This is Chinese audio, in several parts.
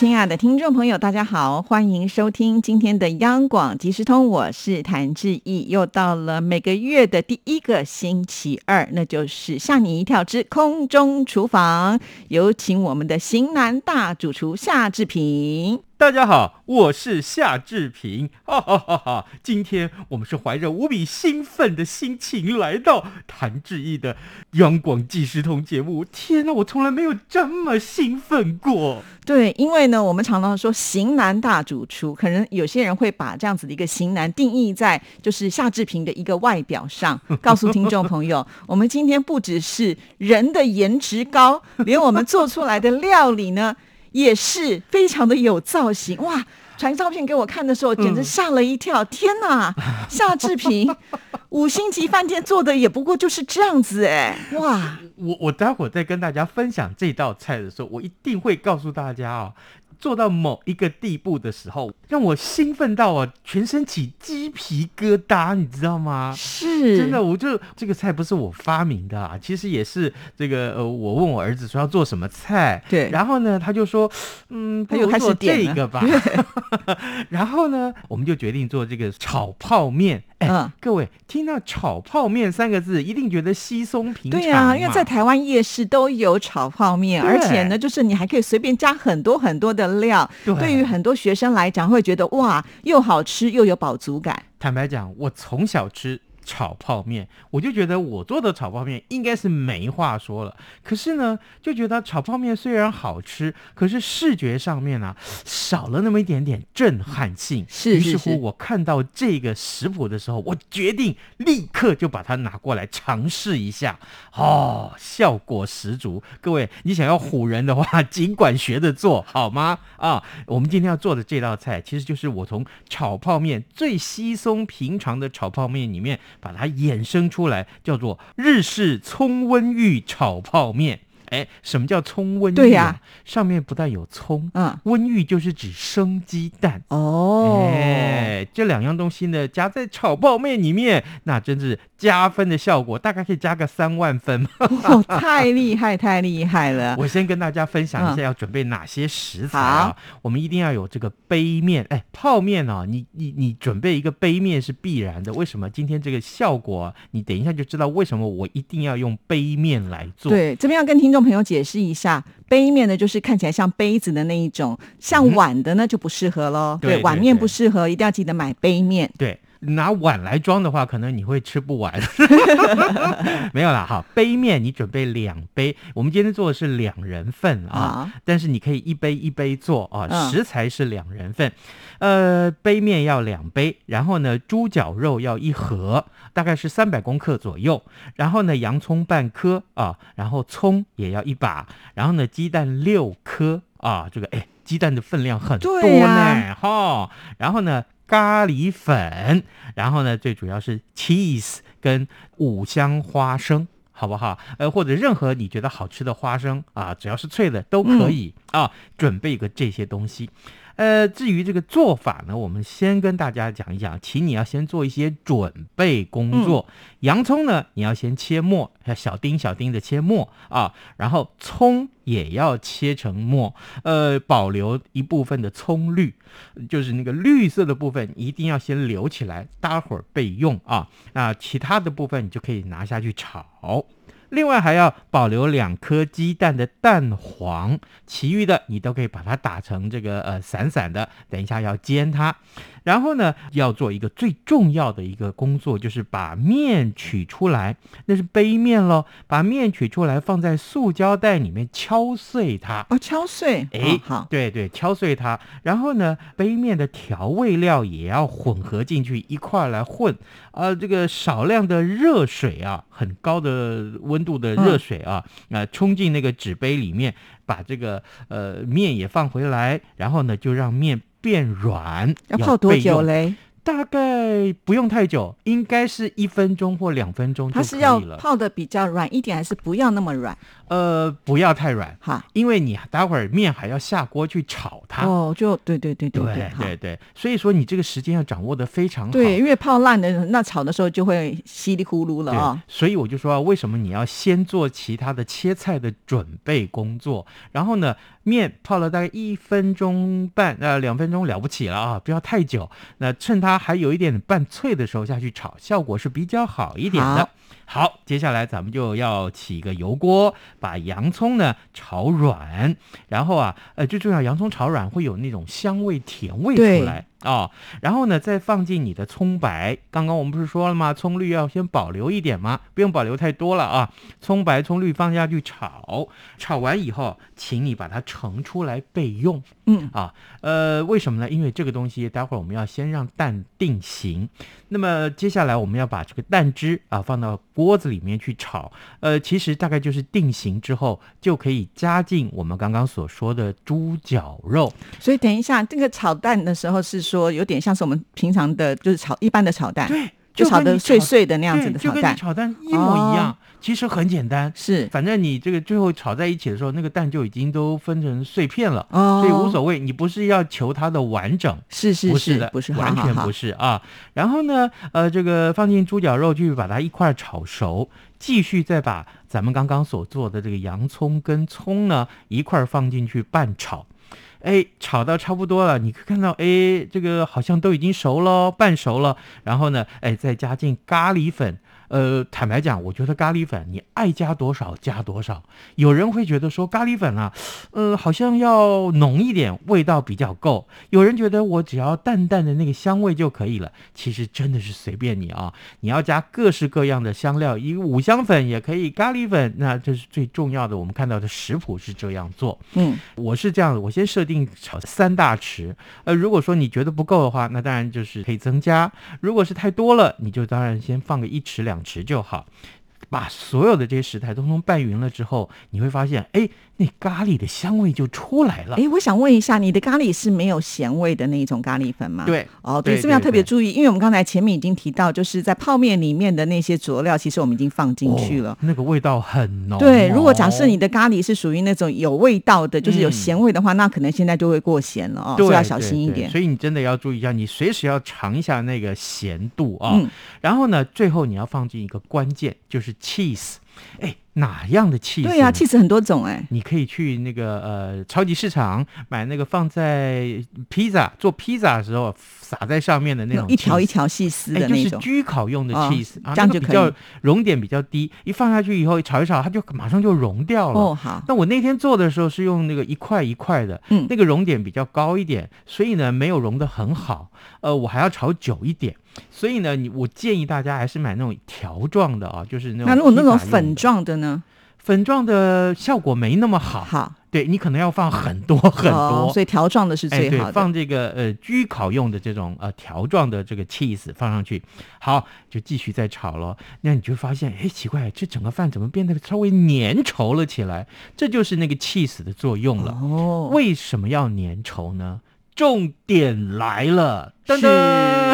亲爱的听众朋友，大家好，欢迎收听今天的央广即时通，我是谭志毅。又到了每个月的第一个星期二，那就是吓你一跳之空中厨房，有请我们的型男大主厨夏志平。大家好，我是夏志平，哈哈哈哈！今天我们是怀着无比兴奋的心情来到谭志毅的央广即时通节目。天哪，我从来没有这么兴奋过。对，因为呢，我们常常说型男大主厨，可能有些人会把这样子的一个型男定义在就是夏志平的一个外表上。告诉听众朋友，我们今天不只是人的颜值高，连我们做出来的料理呢。也是非常的有造型哇！传照片给我看的时候，简直吓了一跳。天哪，夏志平，五星级饭店做的也不过就是这样子哎！哇，我我待会儿在跟大家分享这道菜的时候，我一定会告诉大家哦。做到某一个地步的时候，让我兴奋到啊，全身起鸡皮疙瘩，你知道吗？是，真的，我就这个菜不是我发明的啊，其实也是这个呃，我问我儿子说要做什么菜，对，然后呢，他就说，嗯，他就开始这个吧，然后呢，我们就决定做这个炒泡面。哎，各位听到炒泡面三个字，一定觉得稀松平常。对啊，因为在台湾夜市都有炒泡面，而且呢，就是你还可以随便加很多很多的料。对于很多学生来讲，会觉得哇，又好吃又有饱足感。坦白讲，我从小吃。炒泡面，我就觉得我做的炒泡面应该是没话说了。可是呢，就觉得炒泡面虽然好吃，可是视觉上面呢少了那么一点点震撼性。是于是乎，我看到这个食谱的时候，我决定立刻就把它拿过来尝试一下。哦，效果十足！各位，你想要唬人的话，尽管学着做好吗？啊，我们今天要做的这道菜，其实就是我从炒泡面最稀松平常的炒泡面里面。把它衍生出来，叫做日式葱温玉炒泡面。哎，什么叫葱温玉？对呀，上面不但有葱，嗯，温玉就是指生鸡蛋。哦，哎，这两样东西呢，加在炒泡面里面，那真是加分的效果，大概可以加个三万分。太厉害，太厉害了！我先跟大家分享一下要准备哪些食材啊。我们一定要有这个杯面，哎，泡面哦，你你你准备一个杯面是必然的。为什么？今天这个效果，你等一下就知道为什么我一定要用杯面来做。对，这边要跟听众。朋友解释一下，杯面呢就是看起来像杯子的那一种，像碗的呢就不适合喽。对，碗面不适合，一定要记得买杯面。对，拿碗来装的话，可能你会吃不完。没有啦，哈，杯面你准备两杯，我们今天做的是两人份啊，但是你可以一杯一杯做啊，食材是两人份。呃，杯面要两杯，然后呢，猪脚肉要一盒，大概是三百公克左右。然后呢，洋葱半颗啊，然后葱也要一把，然后呢，鸡蛋六颗啊，这个哎，鸡蛋的分量很多呢，哈。然后呢，咖喱粉，然后呢，最主要是 cheese 跟五香花生，好不好？呃，或者任何你觉得好吃的花生啊，只要是脆的都可以啊，准备一个这些东西。呃，至于这个做法呢，我们先跟大家讲一讲，请你要先做一些准备工作。洋葱呢，你要先切末，小丁小丁的切末啊，然后葱也要切成末，呃，保留一部分的葱绿，就是那个绿色的部分一定要先留起来，待会儿备用啊。那其他的部分你就可以拿下去炒。另外还要保留两颗鸡蛋的蛋黄，其余的你都可以把它打成这个呃散散的，等一下要煎它。然后呢，要做一个最重要的一个工作，就是把面取出来，那是杯面喽。把面取出来，放在塑胶袋里面敲碎它。哦，敲碎。哎，好，对对，敲碎它。然后呢，杯面的调味料也要混合进去一块来混。啊，这个少量的热水啊，很高的温度的热水啊，啊，冲进那个纸杯里面，把这个呃面也放回来，然后呢，就让面。变软要泡多久嘞？大概不用太久，应该是一分钟或两分钟就可以了。它是要泡的比较软一点，还是不要那么软？呃，不要太软，哈，因为你待会儿面还要下锅去炒它。哦，就对对对对对对对，所以说你这个时间要掌握的非常好。对，因为泡烂的那炒的时候就会稀里呼噜了啊。所以我就说，为什么你要先做其他的切菜的准备工作，然后呢，面泡了大概一分钟半，呃，两分钟了不起了啊，不要太久。那趁它还有一点半脆的时候下去炒，效果是比较好一点的。好，接下来咱们就要起一个油锅，把洋葱呢炒软，然后啊，呃，最重要，洋葱炒软会有那种香味、甜味出来。哦，然后呢，再放进你的葱白。刚刚我们不是说了吗？葱绿要先保留一点吗？不用保留太多了啊。葱白、葱绿放下去炒，炒完以后，请你把它盛出来备用。嗯啊，呃，为什么呢？因为这个东西待会儿我们要先让蛋定型。那么接下来我们要把这个蛋汁啊放到锅子里面去炒。呃，其实大概就是定型之后，就可以加进我们刚刚所说的猪脚肉。所以等一下，这个炒蛋的时候是。说有点像是我们平常的就是炒一般的炒蛋，对，就炒的碎碎的那样子的炒蛋，炒蛋一模一样。其实很简单，是，反正你这个最后炒在一起的时候，那个蛋就已经都分成碎片了，所以无所谓。你不是要求它的完整，是是是的，不是完全不是啊。然后呢，呃，这个放进猪脚肉去把它一块炒熟，继续再把咱们刚刚所做的这个洋葱跟葱呢一块儿放进去拌炒。哎，炒到差不多了，你可以看到，哎，这个好像都已经熟了，半熟了。然后呢，哎，再加进咖喱粉。呃，坦白讲，我觉得咖喱粉你爱加多少加多少。有人会觉得说咖喱粉啊，呃，好像要浓一点，味道比较够。有人觉得我只要淡淡的那个香味就可以了。其实真的是随便你啊，你要加各式各样的香料，一个五香粉也可以，咖喱粉那这是最重要的。我们看到的食谱是这样做。嗯，我是这样的，我先设定炒三大匙。呃，如果说你觉得不够的话，那当然就是可以增加。如果是太多了，你就当然先放个一匙两。持就好，把所有的这些食材通通拌匀了之后，你会发现，哎。那咖喱的香味就出来了。哎，我想问一下，你的咖喱是没有咸味的那种咖喱粉吗？对，哦，对，这边要特别注意，因为我们刚才前面已经提到，就是在泡面里面的那些佐料，其实我们已经放进去了，那个味道很浓。对，如果假设你的咖喱是属于那种有味道的，就是有咸味的话，那可能现在就会过咸了哦，所以要小心一点。所以你真的要注意一下，你随时要尝一下那个咸度啊。然后呢，最后你要放进一个关键，就是 cheese。哎。哪样的气？对呀，气死很多种哎。你可以去那个呃超级市场买那个放在披萨做披萨的时候撒在上面的那种一条一条细丝的那种，就是焗烤用的 cheese 啊，这样就比较熔点比较低，一放下去以后炒一炒，它就马上就融掉了。哦，好。那我那天做的时候是用那个一块一块的，嗯，那个熔点比较高一点，所以呢没有融的很好。呃，我还要炒久一点。所以呢，你我建议大家还是买那种条状的啊，就是那种。那如果那种粉状的呢？粉状的效果没那么好。好，对你可能要放很多很多，所以条状的是最好的。放这个呃焗烤用的这种呃条状的这个 cheese 放上去，好，就继续再炒了。那你就发现，哎，奇怪，这整个饭怎么变得稍微粘稠了起来？这就是那个 cheese 的作用了。哦，为什么要粘稠呢？重点来了，噔噔，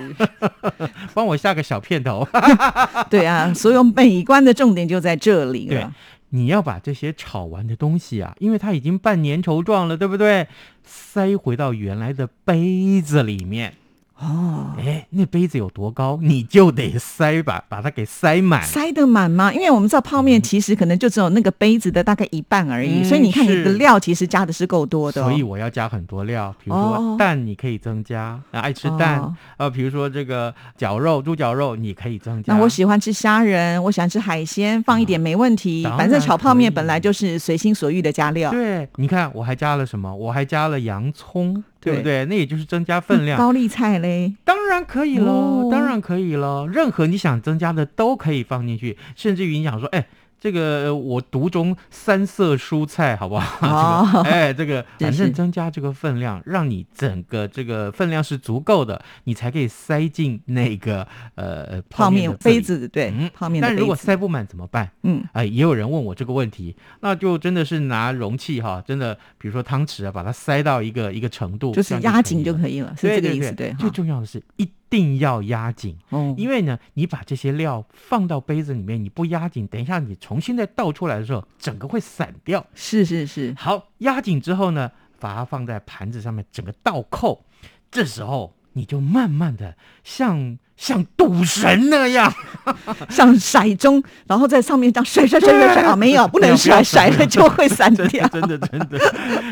帮我下个小片头。对啊，所有美观的重点就在这里了。你要把这些炒完的东西啊，因为它已经半粘稠状了，对不对？塞回到原来的杯子里面。哦，哎，那杯子有多高，你就得塞把 把它给塞满，塞得满吗？因为我们知道泡面其实可能就只有那个杯子的大概一半而已，所以你看你的料其实加的是够多的。所以我要加很多料，比如说蛋你可以增加，爱吃蛋呃，比如说这个绞肉猪绞肉你可以增加。那我喜欢吃虾仁，我喜欢吃海鲜，放一点没问题。反正炒泡面本来就是随心所欲的加料。对，你看我还加了什么？我还加了洋葱。对不对？那也就是增加分量。高丽菜嘞，当然可以喽，当然可以喽。任何你想增加的都可以放进去，甚至于你想说，哎。这个我独中三色蔬菜，好不好？哎，这个 反正增加这个分量，让你整个这个分量是足够的，你才可以塞进那个呃泡面杯子。对，嗯泡面。但如果塞不满怎么办？嗯，哎，也有人问我这个问题，那就真的是拿容器哈，真的，比如说汤匙啊，把它塞到一个一个程度，就是压紧就可以了，是这个意思。对，最重要的是一。定要压紧，哦，因为呢，你把这些料放到杯子里面，你不压紧，等一下你重新再倒出来的时候，整个会散掉。是是是，好，压紧之后呢，把它放在盘子上面，整个倒扣，这时候你就慢慢的像像赌神那样，像骰盅，然后在上面这样甩甩甩甩甩 啊，没有，不能甩，甩了就会散掉。真的真的，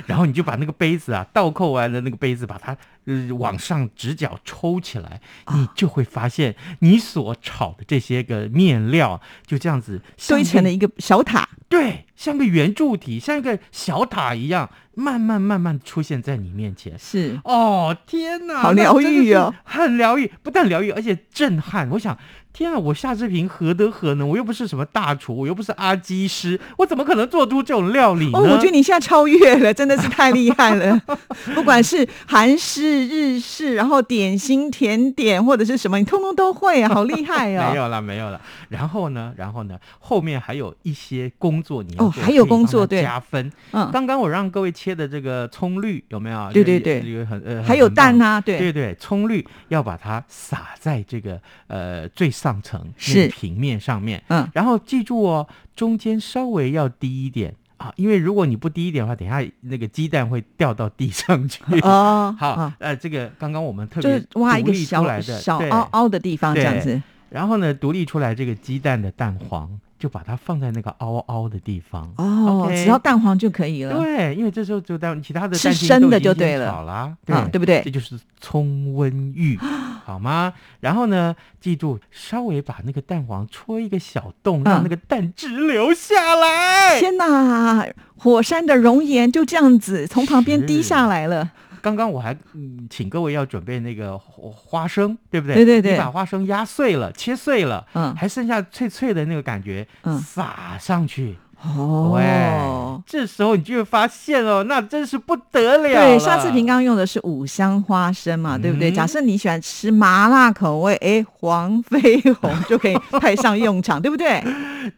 然后你就把那个杯子啊，倒扣完的那个杯子，把它呃往上直角抽起来，你就会发现你所炒的这些个面料就这样子堆成了一个小塔，对，像个圆柱体，像一个小塔一样，慢慢慢慢出现在你面前。是哦，天哪，好疗愈哦，很疗愈，不但疗愈，而且震撼。我想，天啊，我夏志平何德何能？我又不是什么大厨，我又不是阿基师，我怎么可能做出这种料理呢？哦，我觉得你现在超越了，真的是太厉害了。不管是韩式、日式，然后点心、甜点或者是什么，你通通都会，好厉害哦。没有了，没有了。然后呢，然后呢，后面还有一些工作你要哦，做还有工作对加分。嗯，刚刚我让各位切的这个葱绿有没有？对对对这个很呃，还有蛋啊，对，对对，葱绿要把它撒在这个呃最上层那是个平面上面，嗯，然后记住哦，中间稍微要低一点啊，因为如果你不低一点的话，等一下那个鸡蛋会掉到地上去。哦，好哦，呃，这个刚刚我们特别挖一个小小凹凹的地方，这样子。然后呢，独立出来这个鸡蛋的蛋黄，就把它放在那个凹凹的地方。哦只要蛋黄就可以了。对，因为这时候就蛋其他的是生的就对了好啦，啊，对不对这？就是葱温浴，好吗？然后呢，记住稍微把那个蛋黄戳一个小洞，让嗯那个蛋汁流下来。天哪，火山的熔岩就这样子从旁边滴下来了。刚刚我还嗯，请各位要准备那个花花生，对不对？对对对你把花生压碎了，切碎了，嗯还剩下脆脆的那个感觉，嗯撒上去。哦对，，这时候你就会发现哦，那真是不得了对，了夏志平刚刚用的是五香花生嘛，对不对？嗯假设你喜欢吃麻辣口味，哎，黄飞鸿就可以派上用场，对不对？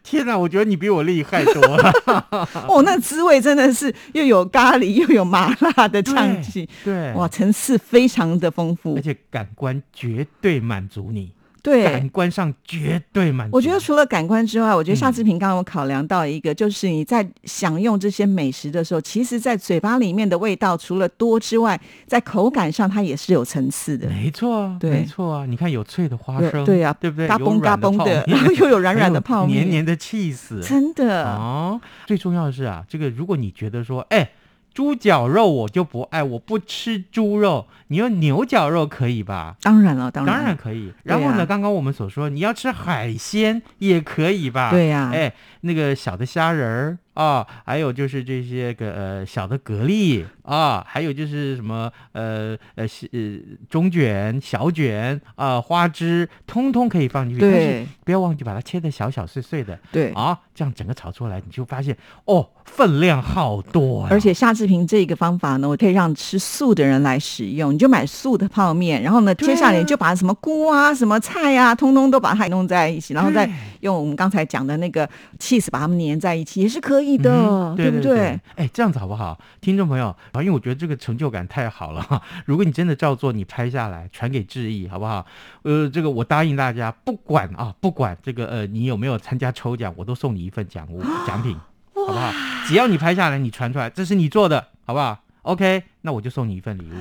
天哪，我觉得你比我厉害多了。哦，那滋味真的是又有咖喱又有麻辣的香气，对，哇，层次非常的丰富而。且感官绝对满足你，对感，官上绝对满足。我觉得除了感官之外，我觉得夏嗯志平刚刚有考量到一个，就是你在享用这些美食的时候，其实，在嘴巴里面的味道除了多之外，在口感上它也是有层次的。没错啊，对没错啊。你看有脆的花生，有对啊对不对？嘎嘣嘎嘣的然后又有软软的泡黏黏的气死。真的，哦，最重要的是啊，这个如果你觉得说，哎，猪脚肉我就不爱，我不吃猪肉，你用牛绞肉可以吧？当然了，当然，当然可以。然后呢，啊刚刚我们所说，你要吃海鲜也可以吧？对呀哎，那个小的虾仁儿啊，还有就是这些个呃小的蛤蜊啊，还有就是什么呃呃是呃中卷、小卷啊、花枝，通通可以放进去。但是对不要忘记把它切的小小碎碎的对。啊，这样整个炒出来，你就发现哦，分量好多呀、而且夏志平这个方法呢，我可以让吃素的人来使用。你就买素的泡面，然后呢，接下来你就把什么菇啊、什么菜啊，通通都把它弄在一起，然后再用我们刚才讲的那个 cheese 把它们粘在一起，也是可以的，嗯对不对？哎，这样子好不好，听众朋友？啊，因为我觉得这个成就感太好了哈。如果你真的照做，你拍下来传给志毅，好不好？呃，这个我答应大家，不管啊，不管这个呃，你有没有参加抽奖，我都送你一份奖物奖品，好不好？只要你拍下来，你传出来，这是你做的，好不好？OK，那我就送你一份礼物。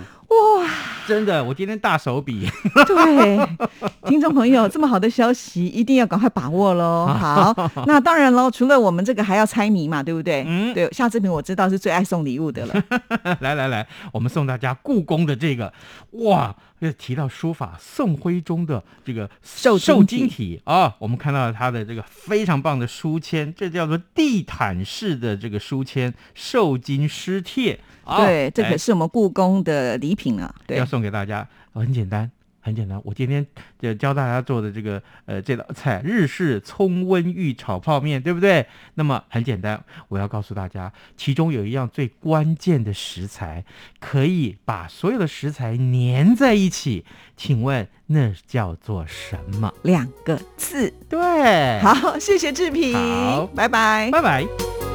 哇，真的，我今天大手笔。对，听众朋友，这么好的消息一定要赶快把握喽。好，那当然喽，除了我们这个还要猜谜嘛，对不对？嗯对，夏志平我知道是最爱送礼物的了。来来来，我们送大家故宫的这个哇，呃提到书法宋徽宗的这个瘦金瘦体金体啊，我们看到他的这个非常棒的书签，这叫做地毯式的这个书签瘦金诗帖啊，对，这可哎是我们故宫的礼品啊。对要，送给大家，很简单。很简单，我今天就教大家做的这个呃这道菜日式葱温玉炒泡面，对不对？那么很简单，我要告诉大家，其中有一样最关键的食材，可以把所有的食材粘在一起，请问那叫做什么？两个字。对，，好，谢谢志平好，拜拜。拜拜。